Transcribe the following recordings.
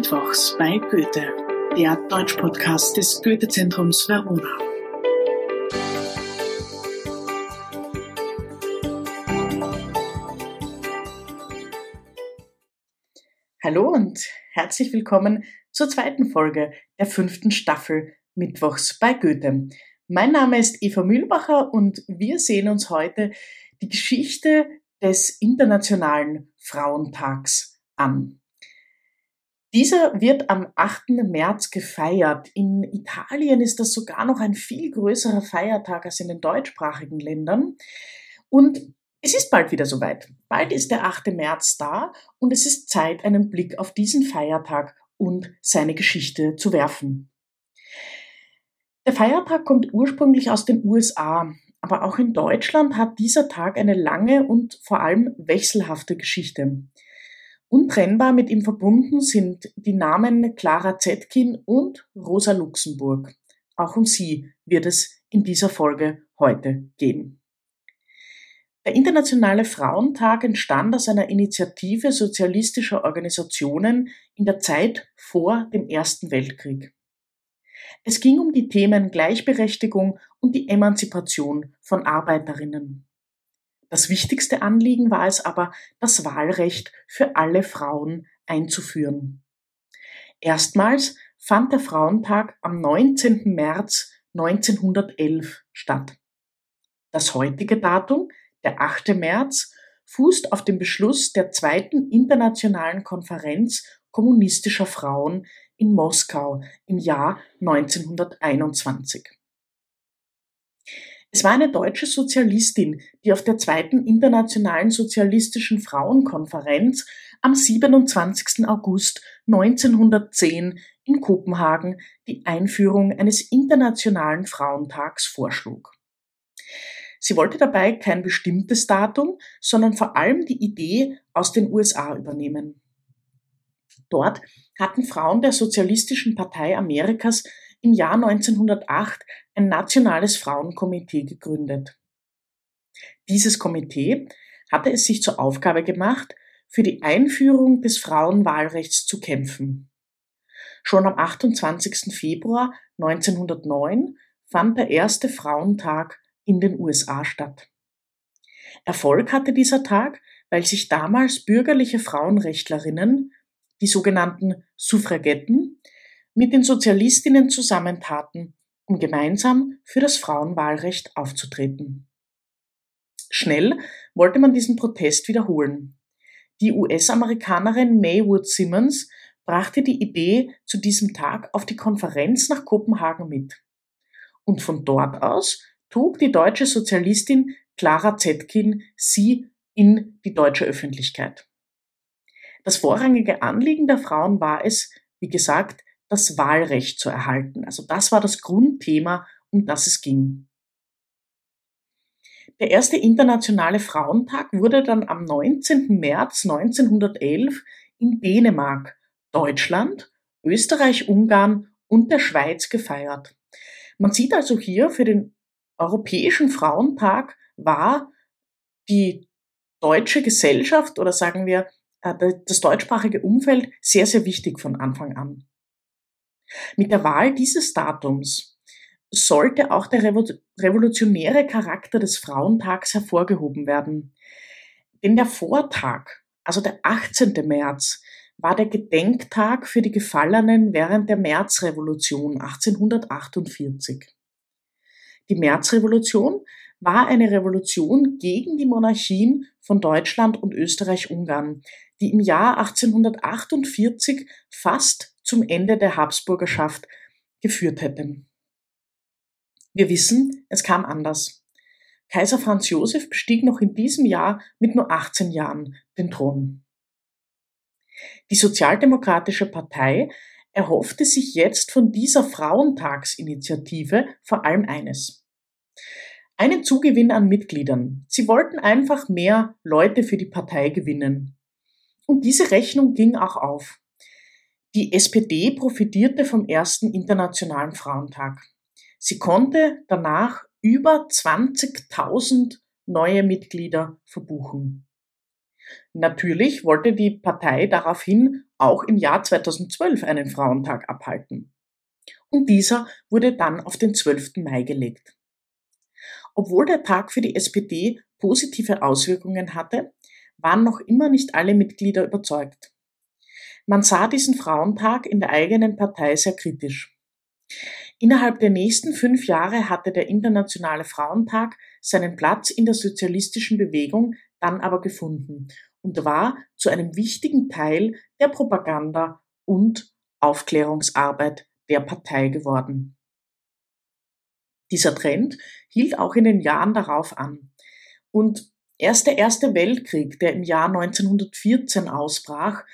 Mittwochs bei Goethe, der Deutschpodcast des Goethe-Zentrums Verona. Hallo und herzlich willkommen zur zweiten Folge der fünften Staffel Mittwochs bei Goethe. Mein Name ist Eva Mühlbacher und wir sehen uns heute die Geschichte des Internationalen Frauentags an. Dieser wird am 8. März gefeiert. In Italien ist das sogar noch ein viel größerer Feiertag als in den deutschsprachigen Ländern. Und es ist bald wieder soweit. Bald ist der 8. März da und es ist Zeit, einen Blick auf diesen Feiertag und seine Geschichte zu werfen. Der Feiertag kommt ursprünglich aus den USA, aber auch in Deutschland hat dieser Tag eine lange und vor allem wechselhafte Geschichte. Untrennbar mit ihm verbunden sind die Namen Clara Zetkin und Rosa Luxemburg. Auch um sie wird es in dieser Folge heute gehen. Der Internationale Frauentag entstand aus einer Initiative sozialistischer Organisationen in der Zeit vor dem Ersten Weltkrieg. Es ging um die Themen Gleichberechtigung und die Emanzipation von Arbeiterinnen. Das wichtigste Anliegen war es aber, das Wahlrecht für alle Frauen einzuführen. Erstmals fand der Frauentag am 19. März 1911 statt. Das heutige Datum, der 8. März, fußt auf dem Beschluss der zweiten internationalen Konferenz kommunistischer Frauen in Moskau im Jahr 1921. Es war eine deutsche Sozialistin, die auf der zweiten internationalen sozialistischen Frauenkonferenz am 27. August 1910 in Kopenhagen die Einführung eines internationalen Frauentags vorschlug. Sie wollte dabei kein bestimmtes Datum, sondern vor allem die Idee aus den USA übernehmen. Dort hatten Frauen der Sozialistischen Partei Amerikas im Jahr 1908 ein nationales Frauenkomitee gegründet. Dieses Komitee hatte es sich zur Aufgabe gemacht, für die Einführung des Frauenwahlrechts zu kämpfen. Schon am 28. Februar 1909 fand der erste Frauentag in den USA statt. Erfolg hatte dieser Tag, weil sich damals bürgerliche Frauenrechtlerinnen, die sogenannten Suffragetten, mit den Sozialistinnen zusammentaten, um gemeinsam für das Frauenwahlrecht aufzutreten. Schnell wollte man diesen Protest wiederholen. Die US-Amerikanerin Maywood Simmons brachte die Idee zu diesem Tag auf die Konferenz nach Kopenhagen mit. Und von dort aus trug die deutsche Sozialistin Clara Zetkin sie in die deutsche Öffentlichkeit. Das vorrangige Anliegen der Frauen war es, wie gesagt, das Wahlrecht zu erhalten. Also das war das Grundthema, um das es ging. Der erste internationale Frauentag wurde dann am 19. März 1911 in Dänemark, Deutschland, Österreich, Ungarn und der Schweiz gefeiert. Man sieht also hier, für den Europäischen Frauentag war die deutsche Gesellschaft oder sagen wir äh, das deutschsprachige Umfeld sehr, sehr wichtig von Anfang an. Mit der Wahl dieses Datums sollte auch der revolutionäre Charakter des Frauentags hervorgehoben werden. Denn der Vortag, also der 18. März, war der Gedenktag für die Gefallenen während der Märzrevolution 1848. Die Märzrevolution war eine Revolution gegen die Monarchien von Deutschland und Österreich-Ungarn, die im Jahr 1848 fast zum Ende der Habsburgerschaft geführt hätte. Wir wissen, es kam anders. Kaiser Franz Josef bestieg noch in diesem Jahr mit nur 18 Jahren den Thron. Die Sozialdemokratische Partei erhoffte sich jetzt von dieser Frauentagsinitiative vor allem eines. Einen Zugewinn an Mitgliedern. Sie wollten einfach mehr Leute für die Partei gewinnen. Und diese Rechnung ging auch auf. Die SPD profitierte vom ersten Internationalen Frauentag. Sie konnte danach über 20.000 neue Mitglieder verbuchen. Natürlich wollte die Partei daraufhin auch im Jahr 2012 einen Frauentag abhalten. Und dieser wurde dann auf den 12. Mai gelegt. Obwohl der Tag für die SPD positive Auswirkungen hatte, waren noch immer nicht alle Mitglieder überzeugt. Man sah diesen Frauentag in der eigenen Partei sehr kritisch. Innerhalb der nächsten fünf Jahre hatte der Internationale Frauentag seinen Platz in der sozialistischen Bewegung dann aber gefunden und war zu einem wichtigen Teil der Propaganda und Aufklärungsarbeit der Partei geworden. Dieser Trend hielt auch in den Jahren darauf an. Und erst der Erste Weltkrieg, der im Jahr 1914 ausbrach,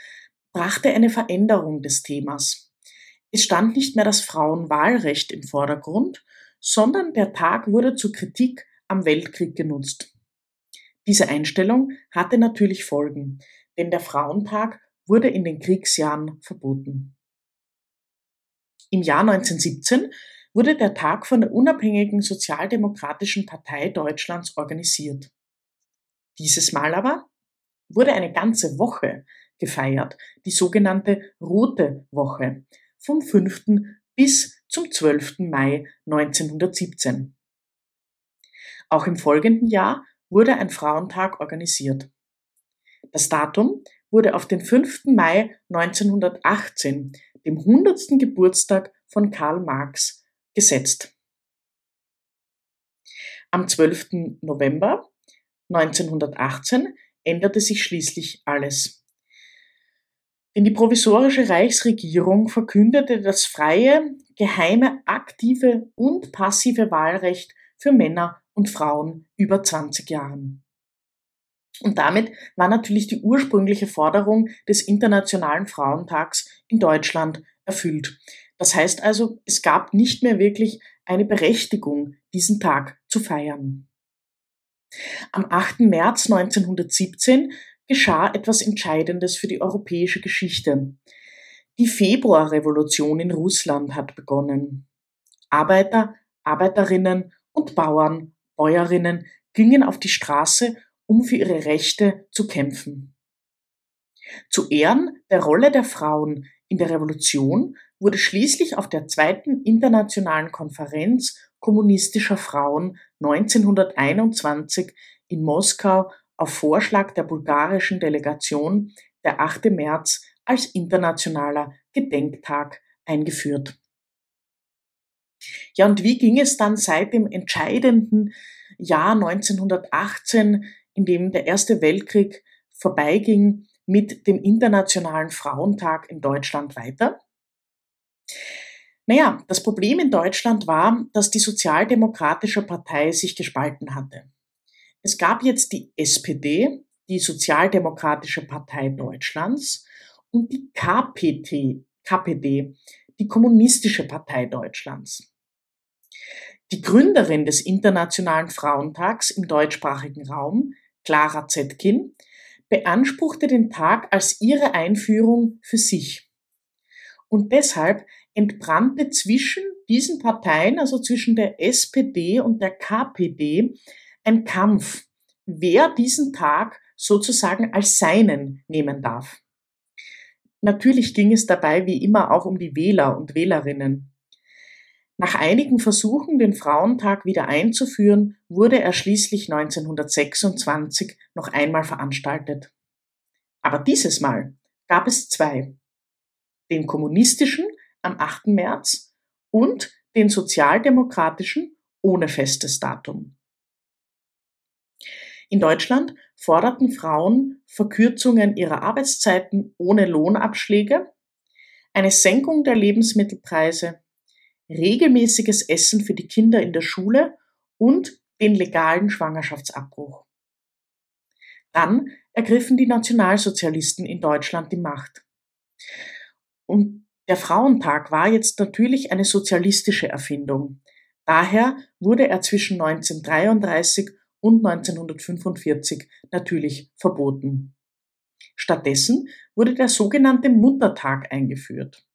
brachte eine Veränderung des Themas. Es stand nicht mehr das Frauenwahlrecht im Vordergrund, sondern der Tag wurde zur Kritik am Weltkrieg genutzt. Diese Einstellung hatte natürlich Folgen, denn der Frauentag wurde in den Kriegsjahren verboten. Im Jahr 1917 wurde der Tag von der unabhängigen Sozialdemokratischen Partei Deutschlands organisiert. Dieses Mal aber wurde eine ganze Woche gefeiert, die sogenannte Rote Woche, vom 5. bis zum 12. Mai 1917. Auch im folgenden Jahr wurde ein Frauentag organisiert. Das Datum wurde auf den 5. Mai 1918, dem 100. Geburtstag von Karl Marx, gesetzt. Am 12. November 1918 änderte sich schließlich alles. Denn die provisorische Reichsregierung verkündete das freie, geheime, aktive und passive Wahlrecht für Männer und Frauen über 20 Jahren. Und damit war natürlich die ursprüngliche Forderung des Internationalen Frauentags in Deutschland erfüllt. Das heißt also, es gab nicht mehr wirklich eine Berechtigung, diesen Tag zu feiern. Am 8. März 1917 geschah etwas Entscheidendes für die europäische Geschichte. Die Februarrevolution in Russland hat begonnen. Arbeiter, Arbeiterinnen und Bauern Bäuerinnen gingen auf die Straße, um für ihre Rechte zu kämpfen. Zu Ehren der Rolle der Frauen in der Revolution wurde schließlich auf der zweiten internationalen Konferenz kommunistischer Frauen 1921 in Moskau auf Vorschlag der bulgarischen Delegation der 8. März als internationaler Gedenktag eingeführt. Ja, und wie ging es dann seit dem entscheidenden Jahr 1918, in dem der Erste Weltkrieg vorbeiging, mit dem Internationalen Frauentag in Deutschland weiter? Naja, das Problem in Deutschland war, dass die Sozialdemokratische Partei sich gespalten hatte. Es gab jetzt die SPD, die Sozialdemokratische Partei Deutschlands, und die KPT, KPD, die Kommunistische Partei Deutschlands. Die Gründerin des Internationalen Frauentags im deutschsprachigen Raum, Clara Zetkin, beanspruchte den Tag als ihre Einführung für sich. Und deshalb entbrannte zwischen diesen Parteien, also zwischen der SPD und der KPD, ein Kampf, wer diesen Tag sozusagen als seinen nehmen darf. Natürlich ging es dabei wie immer auch um die Wähler und Wählerinnen. Nach einigen Versuchen, den Frauentag wieder einzuführen, wurde er schließlich 1926 noch einmal veranstaltet. Aber dieses Mal gab es zwei. Den kommunistischen am 8. März und den sozialdemokratischen ohne festes Datum. In Deutschland forderten Frauen Verkürzungen ihrer Arbeitszeiten ohne Lohnabschläge, eine Senkung der Lebensmittelpreise, regelmäßiges Essen für die Kinder in der Schule und den legalen Schwangerschaftsabbruch. Dann ergriffen die Nationalsozialisten in Deutschland die Macht. Und der Frauentag war jetzt natürlich eine sozialistische Erfindung. Daher wurde er zwischen 1933 und 1945 natürlich verboten. Stattdessen wurde der sogenannte Muttertag eingeführt.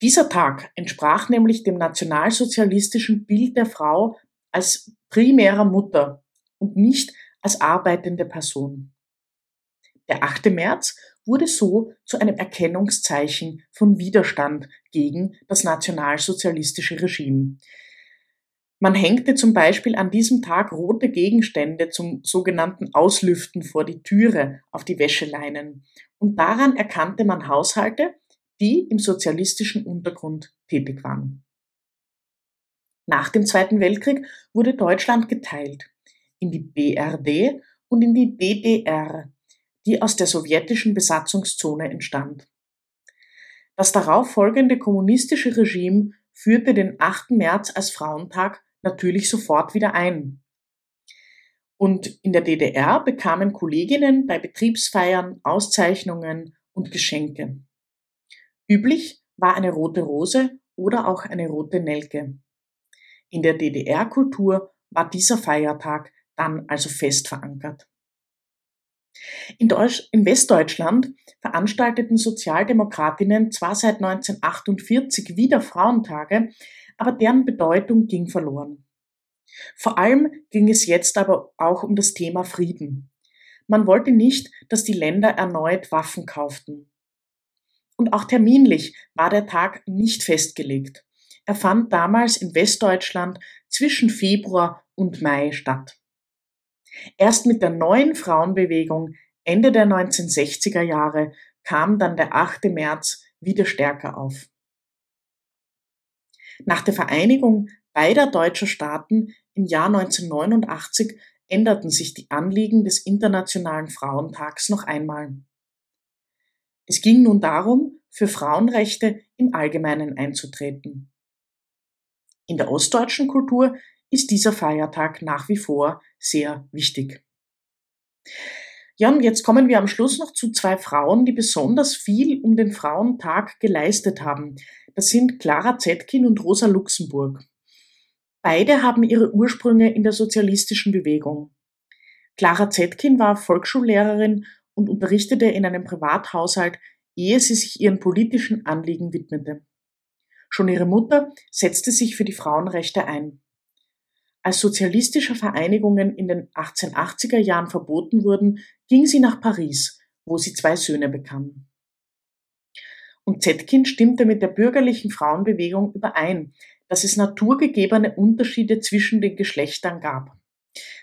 Dieser Tag entsprach nämlich dem nationalsozialistischen Bild der Frau als primärer Mutter und nicht als arbeitende Person. Der 8. März wurde so zu einem Erkennungszeichen von Widerstand gegen das nationalsozialistische Regime. Man hängte zum Beispiel an diesem Tag rote Gegenstände zum sogenannten Auslüften vor die Türe auf die Wäscheleinen. Und daran erkannte man Haushalte, die im sozialistischen Untergrund tätig waren. Nach dem Zweiten Weltkrieg wurde Deutschland geteilt in die BRD und in die DDR, die aus der sowjetischen Besatzungszone entstand. Das darauf folgende kommunistische Regime führte den 8. März als Frauentag natürlich sofort wieder ein. Und in der DDR bekamen Kolleginnen bei Betriebsfeiern Auszeichnungen und Geschenke. Üblich war eine rote Rose oder auch eine rote Nelke. In der DDR-Kultur war dieser Feiertag dann also fest verankert. In, Deutsch, in, Westdeutschland veranstalteten Sozialdemokratinnen zwar seit 1948 wieder Frauentage, aber deren Bedeutung ging verloren. Vor allem ging es jetzt aber auch um das Thema Frieden. Man wollte nicht, dass die Länder erneut Waffen kauften. Und auch terminlich war der Tag nicht festgelegt. Er fand damals in Westdeutschland zwischen Februar und Mai statt. Erst mit der neuen Frauenbewegung Ende der 1960er Jahre kam dann der 8. März wieder stärker auf. Nach der Vereinigung beider deutscher Staaten im Jahr 1989 änderten sich die Anliegen des Internationalen Frauentags noch einmal. Es ging nun darum, für Frauenrechte im Allgemeinen einzutreten. In der ostdeutschen Kultur ist dieser Feiertag nach wie vor sehr wichtig. Ja, und jetzt kommen wir am Schluss noch zu zwei Frauen, die besonders viel um den Frauentag geleistet haben. Das sind Clara Zetkin und Rosa Luxemburg. Beide haben ihre Ursprünge in der sozialistischen Bewegung. Clara Zetkin war Volksschullehrerin und unterrichtete in einem Privathaushalt, ehe sie sich ihren politischen Anliegen widmete. Schon ihre Mutter setzte sich für die Frauenrechte ein. Als sozialistische Vereinigungen in den 1880er Jahren verboten wurden, ging sie nach Paris, wo sie zwei Söhne bekam. Und Zetkin stimmte mit der bürgerlichen Frauenbewegung überein, dass es naturgegebene Unterschiede zwischen den Geschlechtern gab.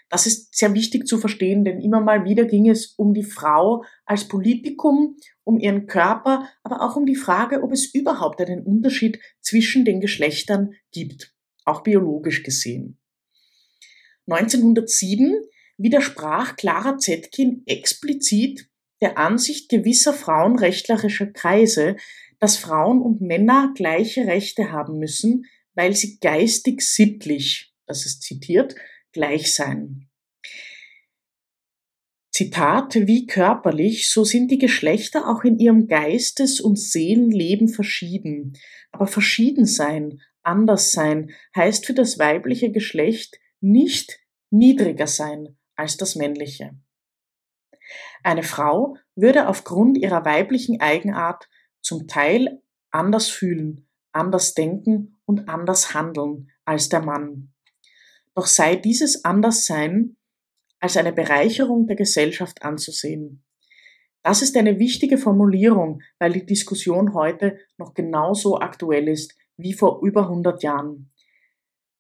Das ist sehr wichtig zu verstehen, denn immer mal wieder ging es um die Frau als Politikum, um ihren Körper, aber auch um die Frage, ob es überhaupt einen Unterschied zwischen den Geschlechtern gibt, auch biologisch gesehen. 1907 widersprach Clara Zetkin explizit der Ansicht gewisser frauenrechtlerischer Kreise, dass Frauen und Männer gleiche Rechte haben müssen, weil sie geistig sittlich, das ist zitiert, gleich seien. Zitat, wie körperlich, so sind die Geschlechter auch in ihrem Geistes- und Seelenleben verschieden. Aber verschieden sein, anders sein, heißt für das weibliche Geschlecht nicht niedriger sein als das männliche. Eine Frau würde aufgrund ihrer weiblichen Eigenart zum Teil anders fühlen, anders denken und anders handeln als der Mann. Doch sei dieses Anderssein als eine Bereicherung der Gesellschaft anzusehen. Das ist eine wichtige Formulierung, weil die Diskussion heute noch genauso aktuell ist wie vor über 100 Jahren.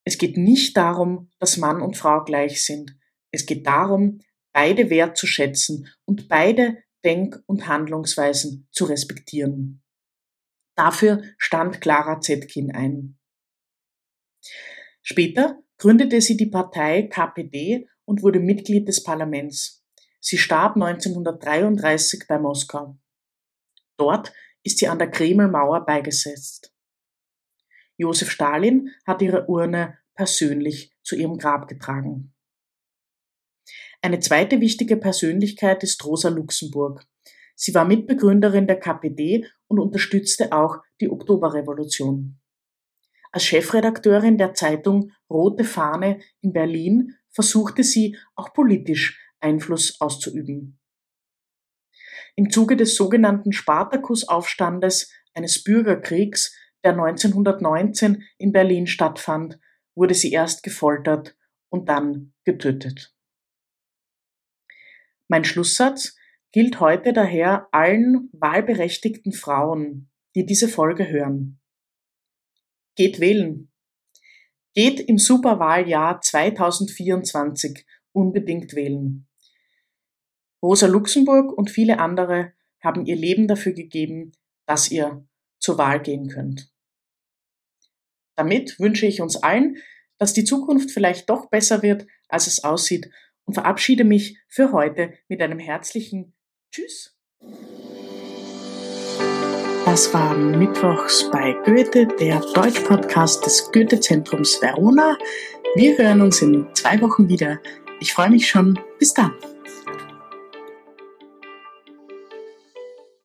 Es geht nicht darum, dass Mann und Frau gleich sind. Es geht darum, beide wertzuschätzen und beide Denk- und Handlungsweisen zu respektieren. Dafür stand Clara Zetkin ein. Später gründete sie die Partei KPD und wurde Mitglied des Parlaments. Sie starb 1933 bei Moskau. Dort ist sie an der Kremlmauer beigesetzt. Josef Stalin hat ihre Urne persönlich zu ihrem Grab getragen. Eine zweite wichtige Persönlichkeit ist Rosa Luxemburg. Sie war Mitbegründerin der KPD und unterstützte auch die Oktoberrevolution. Als Chefredakteurin der Zeitung Rote Fahne in Berlin versuchte sie auch politisch Einfluss auszuüben. Im Zuge des sogenannten Spartakusaufstandes, eines Bürgerkriegs, der 1919 in Berlin stattfand, wurde sie erst gefoltert und dann getötet. Mein Schlusssatz gilt heute daher allen wahlberechtigten Frauen, die diese Folge hören. Geht wählen. Geht im Superwahljahr 2024 unbedingt wählen. Rosa Luxemburg und viele andere haben ihr Leben dafür gegeben, dass ihr zur Wahl gehen könnt. Damit wünsche ich uns allen, dass die Zukunft vielleicht doch besser wird, als es aussieht und verabschiede mich für heute mit einem herzlichen Tschüss. Das war Mittwochs bei Goethe, der Deutsch-Podcast des Goethe-Zentrums Verona. Wir hören uns in zwei Wochen wieder. Ich freue mich schon. Bis dann.